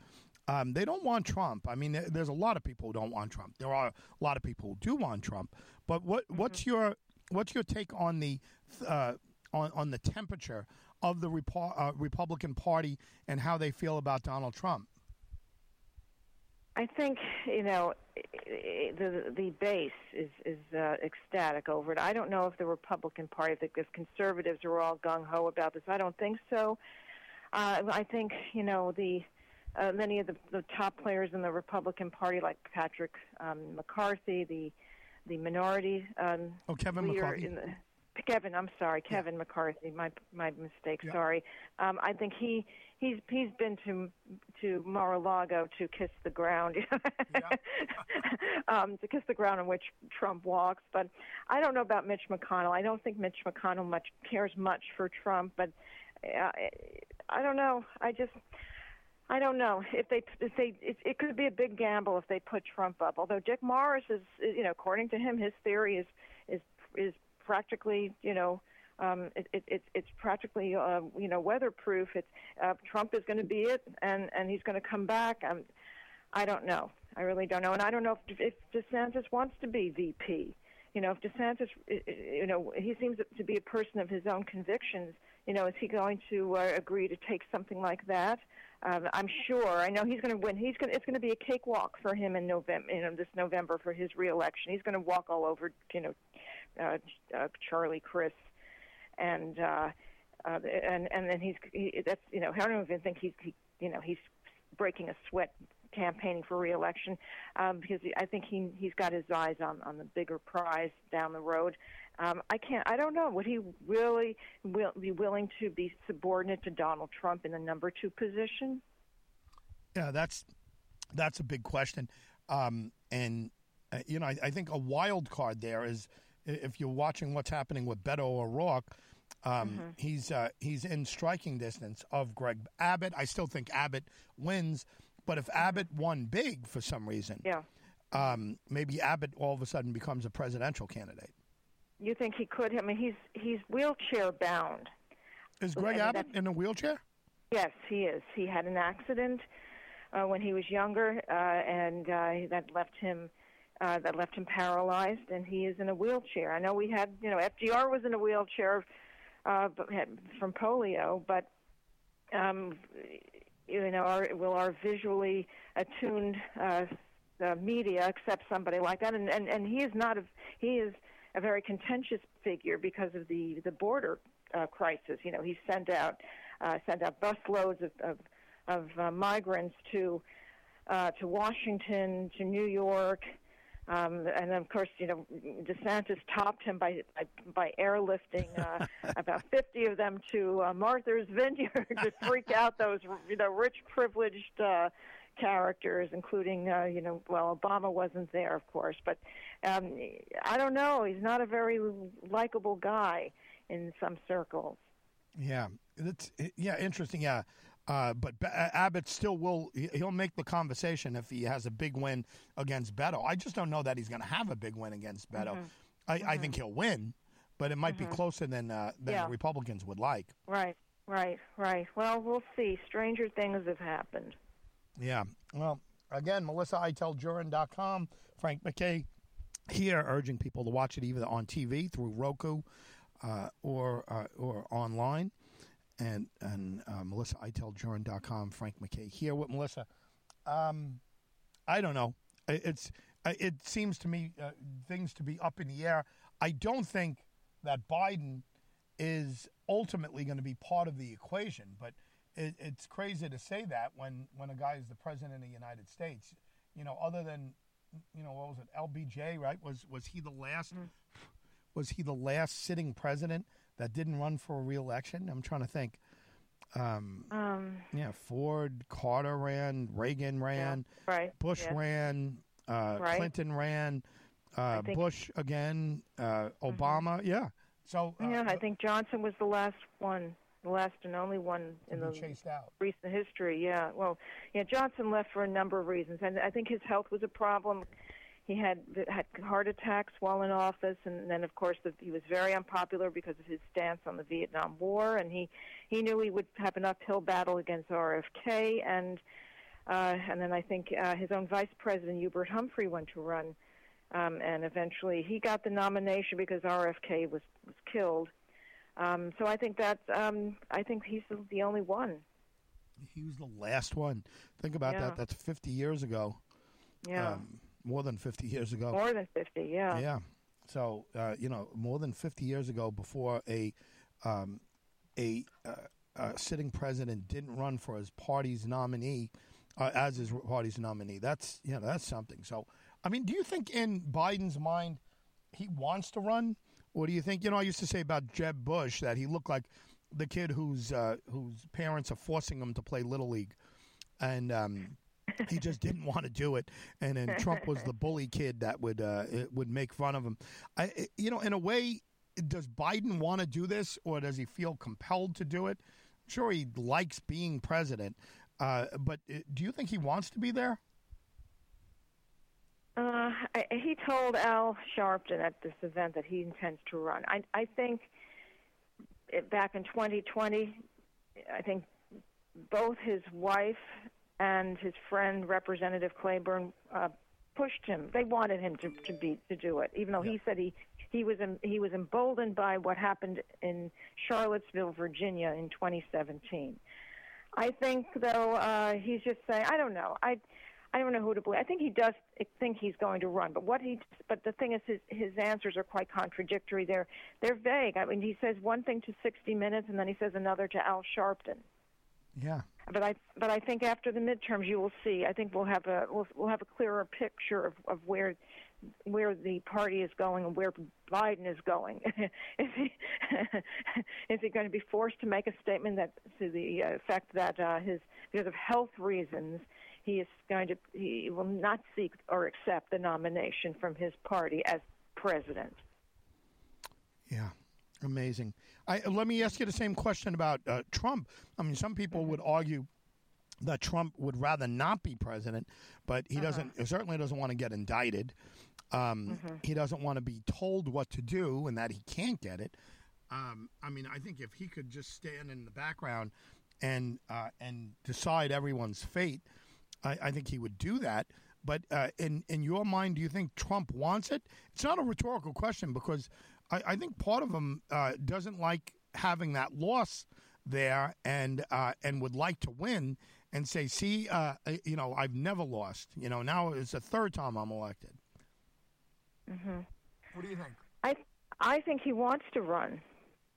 Speaker 2: Um, they don't want Trump. I mean, there's a lot of people who don't want Trump. There are a lot of people who do want Trump. But what what's your what's your take on the uh, on on the temperature of the Repo- uh, Republican Party and how they feel about Donald Trump?
Speaker 3: I think you know the the base is is uh, ecstatic over it. I don't know if the Republican Party, if the conservatives are all gung ho about this. I don't think so. Uh, I think you know the uh, many of the, the top players in the Republican Party, like Patrick um, McCarthy, the the minority um,
Speaker 2: Oh, Kevin McCarthy.
Speaker 3: the Kevin. I'm sorry, Kevin yeah. McCarthy. My my mistake. Yeah. Sorry. Um, I think he he's he's been to to Mar-a-Lago to kiss the ground, um, to kiss the ground on which Trump walks. But I don't know about Mitch McConnell. I don't think Mitch McConnell much cares much for Trump. But uh, I don't know. I just I don't know if they if they it, it could be a big gamble if they put Trump up. Although Dick Morris is, you know, according to him, his theory is is is practically, you know, um, it, it, it, it's practically, uh, you know, weatherproof. It's uh, Trump is going to be it, and and he's going to come back. Um, I don't know. I really don't know, and I don't know if, if DeSantis wants to be VP. You know, if DeSantis, you know, he seems to be a person of his own convictions. You know, is he going to uh, agree to take something like that? Um, I'm sure. I know he's going to win. He's going. It's going to be a cakewalk for him in November. You know, this November for his reelection. He's going to walk all over. You know, uh, uh, Charlie Crist, and uh, uh, and and then he's he, that's you know I don't even think he's he, you know he's breaking a sweat campaigning for reelection um, because I think he he's got his eyes on on the bigger prize down the road. Um, I can't. I don't know. Would he really will, be willing to be subordinate to Donald Trump in the number two position?
Speaker 2: Yeah, that's that's a big question, um, and uh, you know I, I, think a wild card there is if you're watching what's happening with Beto O'Rourke. Um, mm-hmm. He's uh, he's in striking distance of Greg Abbott. I still think Abbott wins, but if Abbott won big for some reason,
Speaker 3: yeah,
Speaker 2: um, maybe Abbott all of a sudden becomes a presidential candidate.
Speaker 3: You think he could? I mean, he's he's wheelchair bound.
Speaker 2: Is Greg I mean, Abbott in a wheelchair?
Speaker 3: Yes, he is. He had an accident uh, when he was younger, uh, and uh, that left him uh, that left him paralyzed, and he is in a wheelchair. I know we had, you know, FDR was in a wheelchair uh, from polio, but um, you know, our, will our visually attuned uh, media accept somebody like that? And, and and he is not a he is a very contentious figure because of the the border uh, crisis. You know, he sent out uh, sent out busloads of of, of uh, migrants to uh, to Washington, to New York. Um, and of course, you know, DeSantis topped him by by, by airlifting uh, about 50 of them to uh, Martha's Vineyard to freak out those, you know, rich, privileged uh, characters, including, uh, you know, well, Obama wasn't there, of course, but um, I don't know. He's not a very likable guy in some circles.
Speaker 2: Yeah, that's yeah, interesting. Yeah, uh, but Abbott still will. He'll make the conversation if he has a big win against Beto. I just don't know that he's going to have a big win against Beto. Mm-hmm. I, mm-hmm. I, think he'll win, but it might mm-hmm. be closer than uh, than yeah. the Republicans would like.
Speaker 3: Right, right, right. Well, we'll see. Stranger things have happened.
Speaker 2: Yeah. Well, again, Melissa MelissaItelJurin.com, Frank MacKay here urging people to watch it either on TV through Roku uh, or uh, or online. And and uh, MelissaItelJurin.com, Frank MacKay here with Melissa. Um, I don't know. It's it seems to me uh, things to be up in the air. I don't think that Biden is ultimately going to be part of the equation, but it, it's crazy to say that when when a guy is the president of the United States. You know, other than you know what was it LBJ right was was he the last mm. was he the last sitting president that didn't run for a reelection? I'm trying to think. Um, um, yeah, Ford, Carter ran, Reagan ran,
Speaker 3: yeah, right,
Speaker 2: Bush
Speaker 3: yeah.
Speaker 2: ran, uh, right. Clinton ran, uh, Bush again, uh, mm-hmm. Obama. Mm-hmm. Yeah. So
Speaker 3: uh, yeah, I think Johnson was the last one the last and only one in the recent history. Yeah, well, yeah, Johnson left for a number of reasons, and I think his health was a problem. He had had heart attacks while in office, and then of course the, he was very unpopular because of his stance on the Vietnam War, and he he knew he would have an uphill battle against RFK, and uh, and then I think uh, his own vice president Hubert Humphrey went to run, um, and eventually he got the nomination because RFK was was killed um, so I think that um, I think he's the only one.
Speaker 2: He was the last one. Think about yeah. that. That's 50 years ago.
Speaker 3: Yeah. Um,
Speaker 2: more than 50 years ago.
Speaker 3: More than 50, yeah.
Speaker 2: Yeah. So, uh, you know, more than 50 years ago before a um, a, uh, a, sitting president didn't run for his party's nominee uh, as his party's nominee. That's, you know, that's something. So, I mean, do you think in Biden's mind he wants to run Or do you think, you know, I used to say about Jeb Bush that he looked like the kid whose uh, whose parents are forcing him to play little league, and um, he just didn't want to do it. And then Trump was the bully kid that would uh, would make fun of him. I, you know, in a way, does Biden want to do this, or does he feel compelled to do it? I'm sure, he likes being president, uh, but uh, do you think he wants to be there?
Speaker 3: Uh, he told Al Sharpton at this event that he intends to run. I, I think back in 2020, I think both his wife and his friend Representative Clyburn uh, pushed him. They wanted him to, to be to do it, even though yeah. he said he he was he was emboldened by what happened in Charlottesville, Virginia, in 2017. I think though uh, he's just saying I don't know I. I don't know who to believe. I think he does think he's going to run, but what he but the thing is his his answers are quite contradictory. They're they're vague. I mean, he says one thing to 60 Minutes, and then he says another to Al Sharpton.
Speaker 2: Yeah.
Speaker 3: But I but I think after the midterms you will see. I think we'll have a we'll we'll have a clearer picture of of where where the party is going and where Biden is going. is he is he going to be forced to make a statement that to the effect that uh, his because of health reasons he is going to he will not seek or accept the nomination from his party as president.
Speaker 2: Yeah, amazing. I, let me ask you the same question about uh, Trump. I mean, some people would argue that Trump would rather not be president, but he uh-huh. doesn't. Certainly doesn't want to get indicted. Um, mm-hmm. He doesn't want to be told what to do, and that he can't get it. Um, I mean, I think if he could just stand in the background and uh, and decide everyone's fate, I, I, think he would do that. But uh, in in your mind, do you think Trump wants it? It's not a rhetorical question because I, I think part of him uh, doesn't like having that loss there and uh, and would like to win and say, see, uh, you know, I've never lost. You know, now it's the third time I'm elected.
Speaker 3: Mm-hmm.
Speaker 2: What do you think?
Speaker 3: I I think he wants to run,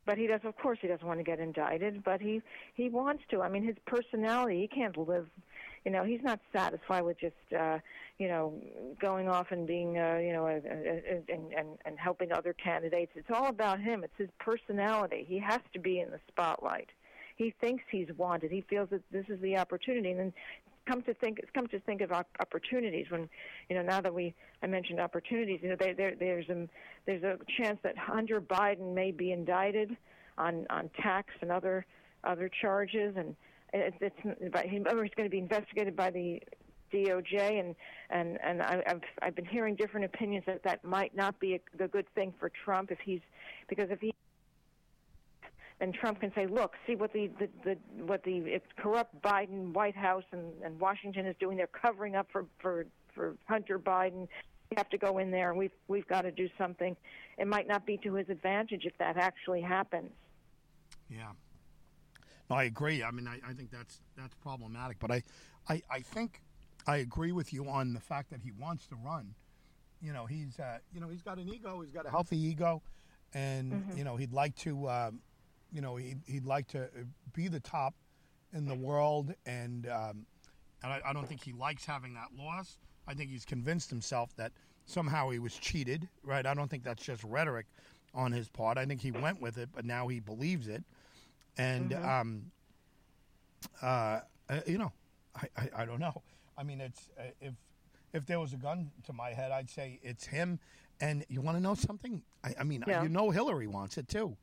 Speaker 3: but he does. Of course, he doesn't want to get indicted, but he he wants to. I mean, his personality. He can't live you know he's not satisfied with just uh you know going off and being uh you know a, a, a, and and and helping other candidates. It's all about him. It's his personality. He has to be in the spotlight. He thinks he's wanted. He feels that this is the opportunity. And then come to think come to think of opportunities when you know now that we I mentioned opportunities you know there, there there's a there's a chance that Hunter Biden may be indicted on on tax and other other charges. And it's, it's he's going to be investigated by the DOJ, and and and I, I've I've been hearing different opinions that that might not be a, good thing for Trump if he's because if he then Trump can say, look, see what the, the, the what the corrupt Biden White House and, and Washington is doing. They're covering up for for for Hunter Biden. We have to go in there, and we've we've got to do something. It might not be to his advantage if that actually happens.
Speaker 2: Yeah, I agree. I mean, I, I think that's that's problematic. But I, I, I think I agree with you on the fact that he wants to run. You know, he's uh, you know he's got an ego. He's got a healthy ego, and mm-hmm. you know he'd like to, um, you know, he'd, he'd like to be the top in the world, and um, and I, I don't think he likes having that loss. I think he's convinced himself that somehow he was cheated. Right? I don't think that's just rhetoric on his part. I think he went with it, but now he believes it and mm-hmm. um, uh, uh, you know, I, I, I, don't know. I mean, it's uh, if if there was a gun to my head, I'd say it's him. And you want to know something? I, I mean, yeah. you know, Hillary wants it too.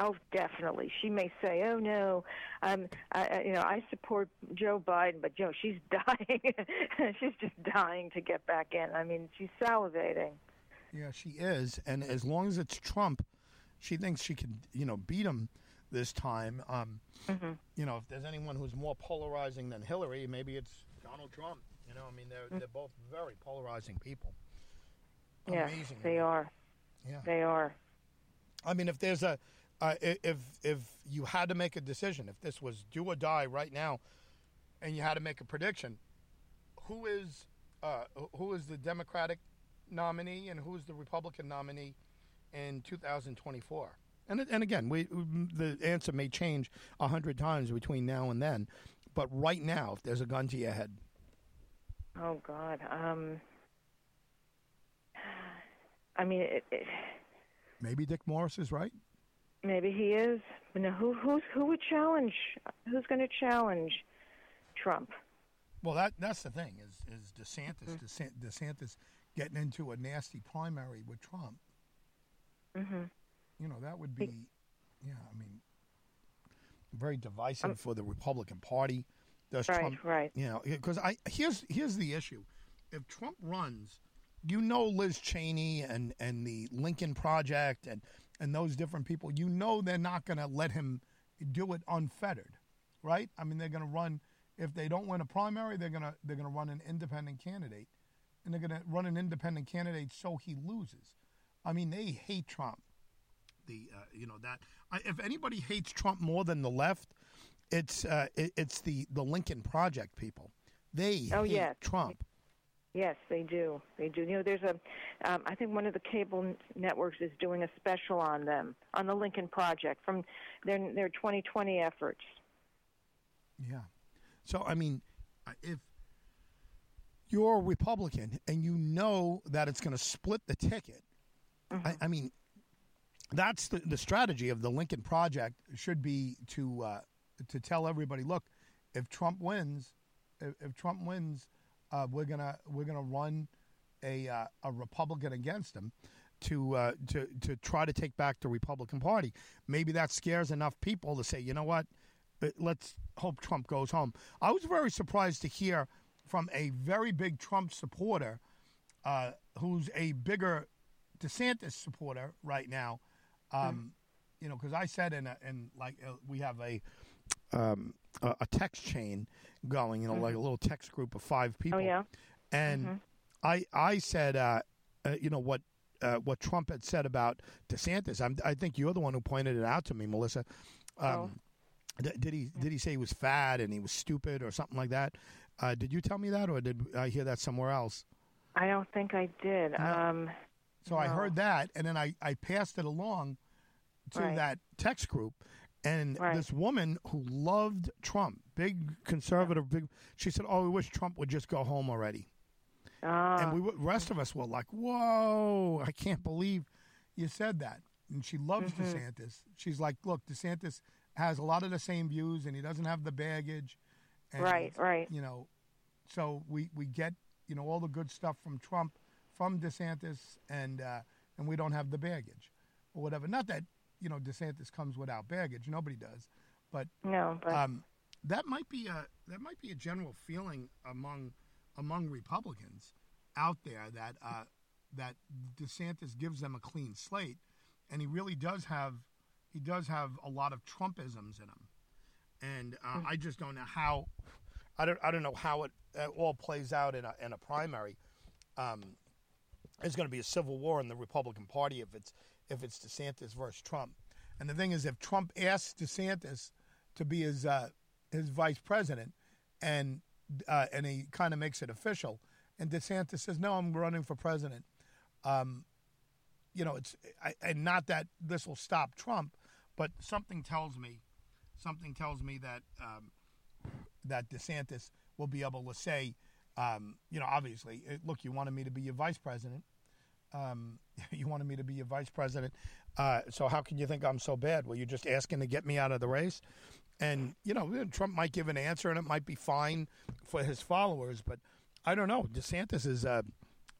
Speaker 3: Oh, definitely. She may say, "Oh no, um, I, you know, I support Joe Biden," but Joe, she's dying. she's just dying to get back in. I mean, she's salivating.
Speaker 2: Yeah, she is. And as long as it's Trump, she thinks she can, you know, beat him this time. Um, mm-hmm. You know, if there's anyone who's more polarizing than Hillary, maybe it's Donald Trump. You know, I mean, they're mm-hmm. they're both very polarizing people.
Speaker 3: Yeah, they are. Yeah, they are.
Speaker 2: I mean, if there's a uh, if if you had to make a decision, if this was do or die right now, and you had to make a prediction, who is uh, who is the Democratic nominee and who is the Republican nominee in 2024? And and again, we the answer may change a hundred times between now and then, but right now, if there's a gun to your head.
Speaker 3: Oh God. Um, I mean, it, it,
Speaker 2: maybe Dick Morris is right.
Speaker 3: Maybe he is. You know, who who's who would challenge? Who's going to challenge Trump?
Speaker 2: Well, that that's the thing is is DeSantis mm-hmm. DeSantis getting into a nasty primary with Trump.
Speaker 3: Mm-hmm.
Speaker 2: You know that would be, yeah. I mean, very divisive um, for the Republican Party.
Speaker 3: Does right,
Speaker 2: Trump,
Speaker 3: right.
Speaker 2: You know, because I here's here's the issue. If Trump runs, you know Liz Cheney and and the Lincoln Project and and those different people. You know they're not going to let him do it unfettered, right? I mean, they're going to run if they don't win a primary, they're going to they're going to run an independent candidate, and they're going to run an independent candidate so he loses. I mean, they hate Trump. The uh, you know that I, if anybody hates Trump more than the left, it's uh, it, it's the the Lincoln Project people. They
Speaker 3: oh,
Speaker 2: hate
Speaker 3: yes.
Speaker 2: Trump.
Speaker 3: Yes, they do. They do. You know, there's a, um, I think one of the cable networks is doing a special on them on the Lincoln Project from their their 2020 efforts.
Speaker 2: Yeah. So I mean, if you're a Republican and you know that it's going to split the ticket, mm-hmm. I, I, mean, that's the the strategy of the Lincoln Project should be to uh, to tell everybody, look, if Trump wins, if, if Trump wins uh, we're gonna we're gonna run a uh, a Republican against him to uh, to to try to take back the Republican Party. Maybe that scares enough people to say, you know what, uh, let's hope Trump goes home. I was very surprised to hear from a very big Trump supporter, uh, who's a bigger DeSantis supporter right now. Um, mm. You know, because I said in a, in like uh, we have a um, a, a, text chain going, you know, mm-hmm. like a little text group of five people.
Speaker 3: Oh yeah.
Speaker 2: And mm-hmm. I I said, uh, uh, you know what. Uh, what Trump had said about DeSantis, I'm, i think you're the one who pointed it out to me, Melissa. Um, oh. th- did he did he say he was fat and he was stupid or something like that? Uh, did you tell me that, or did I hear that somewhere else?
Speaker 3: I don't think I did. Um,
Speaker 2: so. I heard that, and then I, I passed it along to
Speaker 3: right.
Speaker 2: that text group, and
Speaker 3: right.
Speaker 2: this woman who loved Trump, big conservative, big, she said, "Oh, we wish Trump would just go home already." And we, rest of us were like, "Whoa, I can't believe you said that." And she loves mm-hmm. DeSantis. She's like, "Look, DeSantis has a lot of the same views, and he doesn't have the baggage." And,
Speaker 3: right, right.
Speaker 2: You know, so we we get you know all the good stuff from Trump, from DeSantis, and uh, and we don't have the baggage or whatever. Not that you know DeSantis comes without baggage. Nobody does, but
Speaker 3: no. But...
Speaker 2: Um, that might be a that might be a general feeling among among Republicans out there that uh, that DeSantis gives them a clean slate, and he really does have he does have a lot of Trumpisms in him, and uh, mm-hmm. I just don't know how I don't I don't know how it all plays out in a in a primary. Um, it's going to be a civil war in the Republican Party if it's if it's DeSantis versus Trump. And the thing is, if Trump asks DeSantis to be his uh, his vice president, and uh, and he kind of makes it official, and DeSantis says, "No, I'm running for president," um, you know, it's I, and not that this will stop Trump, but something tells me, something tells me that um, that DeSantis will be able to say, um, you know, obviously, look, you wanted me to be your vice president. Um, you wanted me to be your vice president. Uh, so how can you think I'm so bad? Were you just asking to get me out of the race? And you know, Trump might give an answer, and it might be fine for his followers, but I don't know. DeSantis is a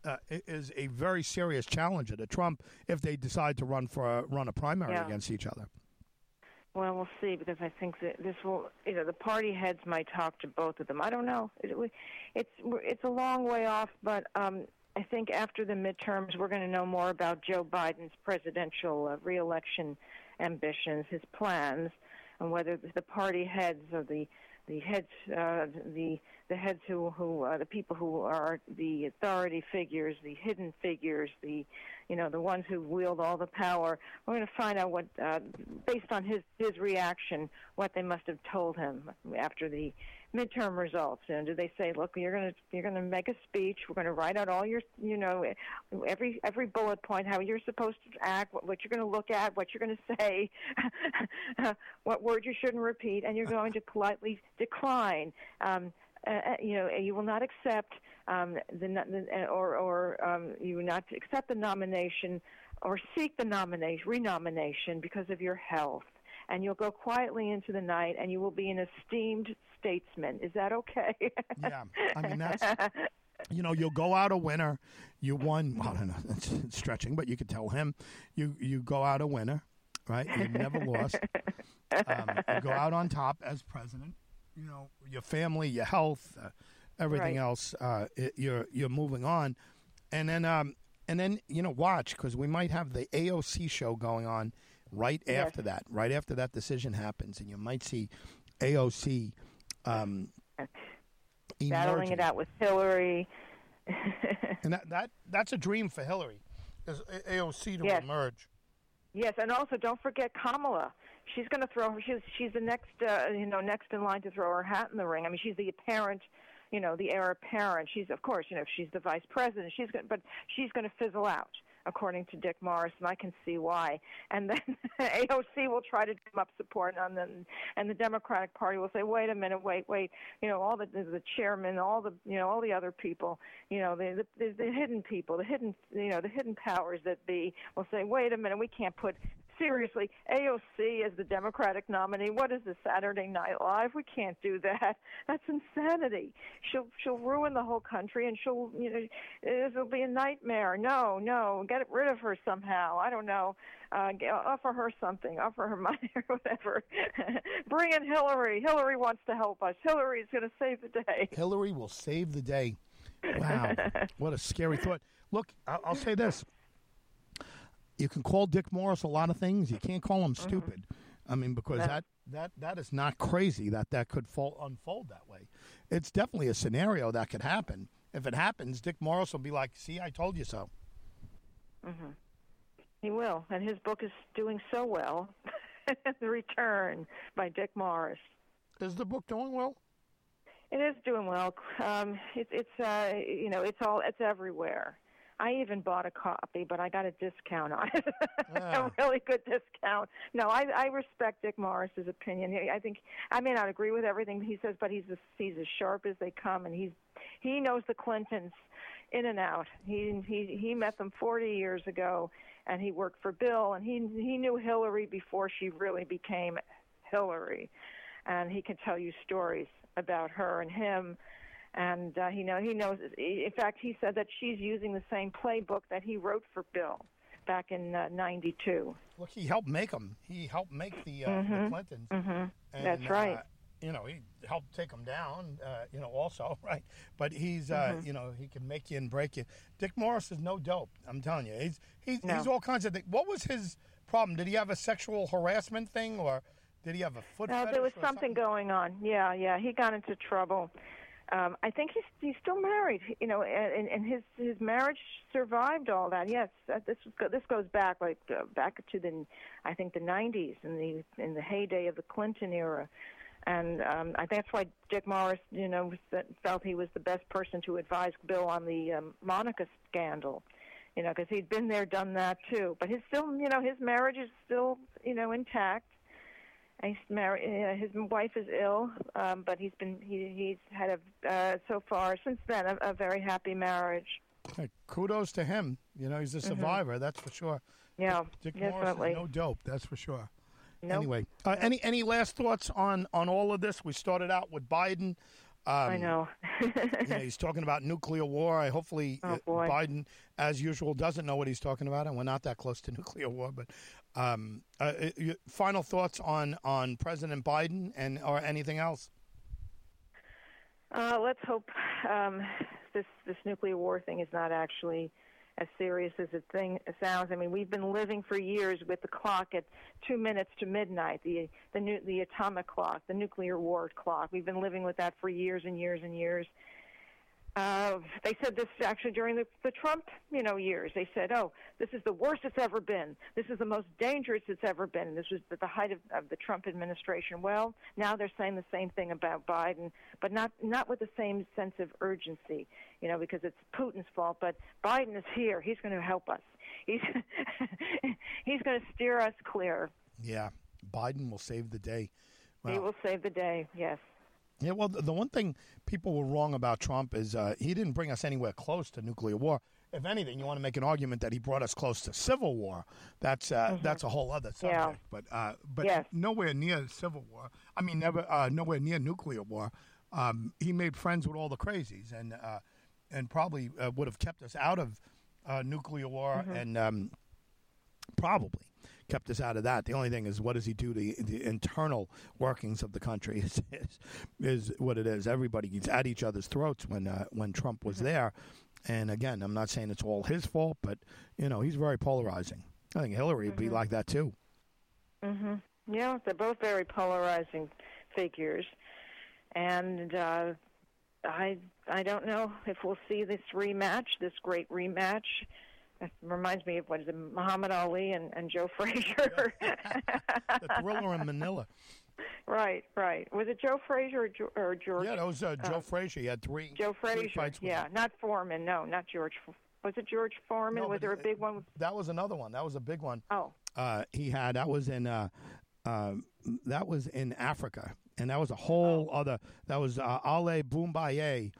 Speaker 2: uh, is a very serious challenger to Trump if they decide to run for a, run a primary
Speaker 3: yeah.
Speaker 2: against each other.
Speaker 3: Well, we'll see because I think that this will, you know, the party heads might talk to both of them. I don't know. It, it's it's a long way off, but um, I think after the midterms, we're going to know more about Joe Biden's presidential uh, reelection ambitions, his plans, and whether the party heads or the the heads, uh, the the heads who who uh, the people who are the authority figures, the hidden figures, the you know the ones who wield all the power. We're going to find out what, uh, based on his his reaction, what they must have told him after the midterm results and do they say look you're going to you're going to make a speech. We're going to write out all your you know every every bullet point how you're supposed to act what, what you're going to look at what you're going to say what words you shouldn't repeat and you're going to politely decline. Um, uh, uh, you know, you will not accept um, the, the or or um, you will not accept the nomination or seek the nomination, renomination because of your health, and you'll go quietly into the night, and you will be an esteemed statesman. Is that okay?
Speaker 2: yeah, I mean that's. You know, you'll go out a winner. You won. Well, I don't know. It's stretching, but you could tell him. You you go out a winner, right? You never lost. Um, you go out on top as president. You know, your family, your health, uh, everything
Speaker 3: Right.
Speaker 2: else. Uh, it, you're you're moving on, and then um, and then you know, watch because we might have the AOC show going on right
Speaker 3: Yes.
Speaker 2: after that. Right after that decision happens, and you might see AOC um,
Speaker 3: Battling it out with Hillary.
Speaker 2: And that, that that's a dream for Hillary, is AOC to
Speaker 3: Yes.
Speaker 2: emerge.
Speaker 3: Yes, and also don't forget Kamala. She's going to throw her. She's she's the next, uh, you know, next in line to throw her hat in the ring. I mean, she's the apparent, you know, the heir apparent. She's of course, you know, if she's the vice president. She's going, but she's going to fizzle out, according to Dick Morris, and I can see why. And then AOC will try to drum up support, and then and the Democratic Party will say, wait a minute, wait, wait, you know, all the the, chairman, all the you know, all the other people, you know, the the the hidden people, the hidden, you know, the hidden powers that be will say, wait a minute, we can't put seriously AOC as the Democratic nominee. What is this Saturday Night Live? We can't do that. That's insanity. She'll she'll ruin the whole country, and she'll you know it'll be a nightmare. No, no, get rid of her somehow. I don't know. Uh, offer her something. Offer her money or whatever. Bring in Hillary. Hillary wants to help us. Hillary's going to save the day.
Speaker 2: Hillary will save the day. Wow, what a scary thought. Look, I'll, I'll say this: you can call Dick Morris a lot of things. You can't call him stupid. I mean, because that that that is not crazy that that could fall, unfold that way. It's definitely a scenario that could happen. If it happens, Dick Morris will be like, "See, I told you so." Mm-hmm.
Speaker 3: He will, and his book is doing so well. the Return by Dick Morris.
Speaker 2: Is the book doing well?
Speaker 3: It is doing well. Um, it's it's uh, you know it's all it's everywhere. I even bought a copy, but I got a discount on it,
Speaker 2: Ah.
Speaker 3: a really good discount. No, I I respect Dick Morris's opinion. I think I may not agree with everything he says, but he's as, he's as sharp as they come, and he's he knows the Clintons in and out. He he he met them 40 years ago, and he worked for Bill, and he he knew Hillary before she really became Hillary, and he can tell you stories about her and him. And uh, he know he knows. In fact, he said that she's using the same playbook that he wrote for Bill back in uh, '92.
Speaker 2: Look, he helped make them. He helped make the, uh, the Clintons.
Speaker 3: Mm-hmm.
Speaker 2: And,
Speaker 3: That's right.
Speaker 2: uh, you know, he helped take them down. Uh, you know, also right. But he's,
Speaker 3: Mm-hmm.
Speaker 2: uh, you know, he can make you and break you. Dick Morris is no dope. I'm telling you, he's he's,
Speaker 3: No.
Speaker 2: he's all kinds of things. What was his problem? Did he have a sexual harassment thing, or did he have a foot?
Speaker 3: No,
Speaker 2: fetish
Speaker 3: there was
Speaker 2: or
Speaker 3: something going on. Yeah, yeah. He got into trouble. Um, I think he's he's still married. You know, and, and his his marriage survived all that. Yes, that, this was, this goes back like uh, back to the I think the 90s in the in the heyday of the Clinton era. And um, I that's why Dick Morris, you know, felt he was the best person to advise Bill on the um, Monica scandal. You know, because he'd been there, done that too. But his still, you know, his marriage is still, you know, intact. He's married. Uh, his wife is ill, um, but he's been he, he's had a uh, so far since then a, a very happy marriage.
Speaker 2: Hey, kudos to him. You know, he's a survivor. That's for sure.
Speaker 3: Yeah,
Speaker 2: Dick
Speaker 3: definitely.
Speaker 2: no dope. That's for sure.
Speaker 3: Nope.
Speaker 2: Anyway, uh, any any last thoughts on on all of this? We started out with Biden. Um,
Speaker 3: I know.
Speaker 2: he's talking about nuclear war. I hopefully
Speaker 3: Oh,
Speaker 2: uh. Biden, as usual, doesn't know what he's talking about, and we're not that close to nuclear war. But um, uh, uh, final thoughts on on President Biden and or anything else?
Speaker 3: Uh, let's hope um, this this nuclear war thing is not actually as serious as it thing sounds. I mean, we've been living for years with the clock at two minutes to midnight, the the nu- the atomic clock, the nuclear war clock. We've been living with that for years and years and years. Uh, they said this actually during the, the Trump, you know, years. They said, "Oh, this is the worst it's ever been. This is the most dangerous it's ever been." And this was at the height of, of the Trump administration. Well, now they're saying the same thing about Biden, but not not with the same sense of urgency, you know, because it's Putin's fault. But Biden is here. He's going to help us. He's he's going to steer us clear.
Speaker 2: Yeah, Biden will save the day.
Speaker 3: He will save the day. Yes.
Speaker 2: Yeah, well, the, one thing people were wrong about Trump is uh, he didn't bring us anywhere close to nuclear war. If anything, you want to make an argument that he brought us close to civil war. That's uh, that's a whole other subject.
Speaker 3: Yeah.
Speaker 2: But uh, but
Speaker 3: Yes.
Speaker 2: nowhere near civil war. I mean, never uh, nowhere near nuclear war. Um, he made friends with all the crazies, and uh, and probably uh, would have kept us out of uh, nuclear war, and um, probably kept us out of that. The only thing is, what does he do to the, internal workings of the country? Is, is is what it is. Everybody's at each other's throats when uh, when Trump was there. And again, I'm not saying it's all his fault, but you know he's very polarizing. I think Hillary would be like that too.
Speaker 3: hmm Yeah, they're both very polarizing figures, and uh, I I don't know if we'll see this rematch, this great rematch. It reminds me of what is it, Muhammad Ali and, and Joe Frazier.
Speaker 2: The thriller in Manila.
Speaker 3: right, right. Was it Joe Frazier or, Jo- or George?
Speaker 2: Yeah, that was uh, Joe Frazier. He had three.
Speaker 3: Joe
Speaker 2: three
Speaker 3: Frazier.
Speaker 2: with
Speaker 3: Yeah,
Speaker 2: him.
Speaker 3: not Foreman. No, not George. Was it George Foreman?
Speaker 2: No,
Speaker 3: was there a big one?
Speaker 2: That was another one. That was a big one.
Speaker 3: Oh,
Speaker 2: uh, he had that was in uh, um that was in Africa, and that was a whole other. That was uh, Ali Bomaye.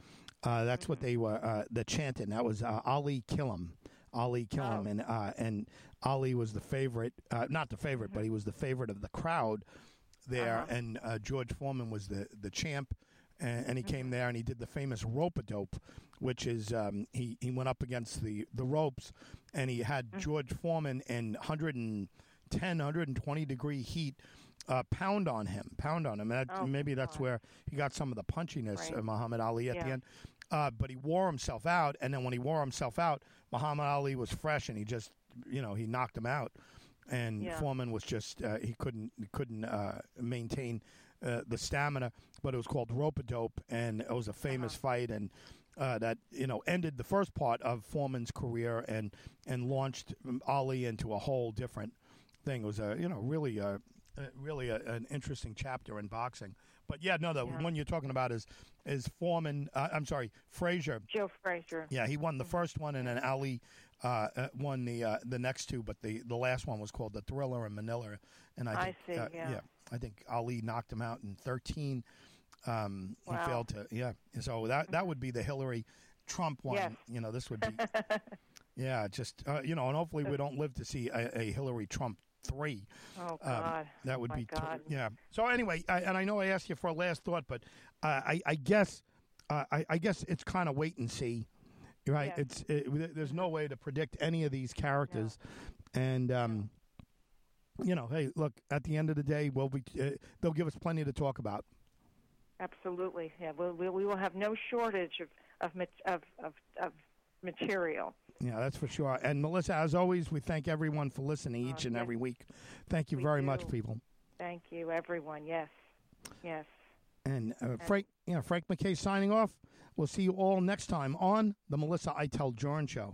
Speaker 2: Uh, that's what they were uh, the chanting. That was uh, Ali Killam. Ali Killam,
Speaker 3: Oh.
Speaker 2: and uh, and Ali was the favorite, uh, not the favorite, but he was the favorite of the crowd there,
Speaker 3: Uh-huh.
Speaker 2: and uh, George Foreman was the the champ. And, and he came there and he did the famous rope a dope, which is um, he, he went up against the, the ropes and he had George Foreman in 110, 120 degree heat uh, pound on him, pound on him. And that,
Speaker 3: Oh,
Speaker 2: maybe that's
Speaker 3: God.
Speaker 2: where he got some of the punchiness,
Speaker 3: Right.
Speaker 2: uh, Muhammad Ali, at the end. Uh, but he wore himself out, and then when he wore himself out, Muhammad Ali was fresh, and he just, you know, he knocked him out. And
Speaker 3: Yeah.
Speaker 2: Foreman was just uh, he couldn't he couldn't uh, maintain uh, the stamina, but it was called rope a dope, and it was a famous fight, and uh, that you know ended the first part of Foreman's career, and and launched Ali into a whole different thing. It was a you know really a, a really a, an interesting chapter in boxing. But yeah, no, the
Speaker 3: Yeah.
Speaker 2: one you're talking about is is Foreman. Uh, I'm sorry, Frazier.
Speaker 3: Joe Frazier.
Speaker 2: Yeah, he won the first one, and then Ali uh, uh, won the uh, the next two. But the, the last one was called the Thriller in Manila, and I,
Speaker 3: I
Speaker 2: think,
Speaker 3: see,
Speaker 2: uh,
Speaker 3: yeah.
Speaker 2: I think Ali knocked him out in 13. Um,
Speaker 3: Wow.
Speaker 2: He failed to, yeah. So that that would be the Hillary Trump one.
Speaker 3: Yes.
Speaker 2: You know, this would be, yeah, just uh, you know, and hopefully we don't live to see a, a Hillary Trump three.
Speaker 3: Oh
Speaker 2: Um,
Speaker 3: God.
Speaker 2: that would
Speaker 3: My
Speaker 2: be, t-
Speaker 3: God.
Speaker 2: yeah. So anyway, I, and I know I asked you for a last thought, but uh, I, I guess, uh, I, I guess it's kind of wait and see, right?
Speaker 3: Yes.
Speaker 2: It's it, there's no way to predict any of these characters, and um, you know, hey, look, at the end of the day, we'll be, uh, they'll give us plenty to talk about.
Speaker 3: Absolutely. Yeah. We'll, we we will have no shortage of of of of, of material.
Speaker 2: Yeah, that's for sure. And Melissa, as always, we thank everyone for listening each
Speaker 3: Oh,
Speaker 2: and
Speaker 3: yes.
Speaker 2: every week. Thank you
Speaker 3: We
Speaker 2: very much, people.
Speaker 3: Thank you, everyone. Yes. Yes.
Speaker 2: And uh, Frank, yeah, Frank MacKay signing off. We'll see you all next time on the Melissa Itel Jorn Show.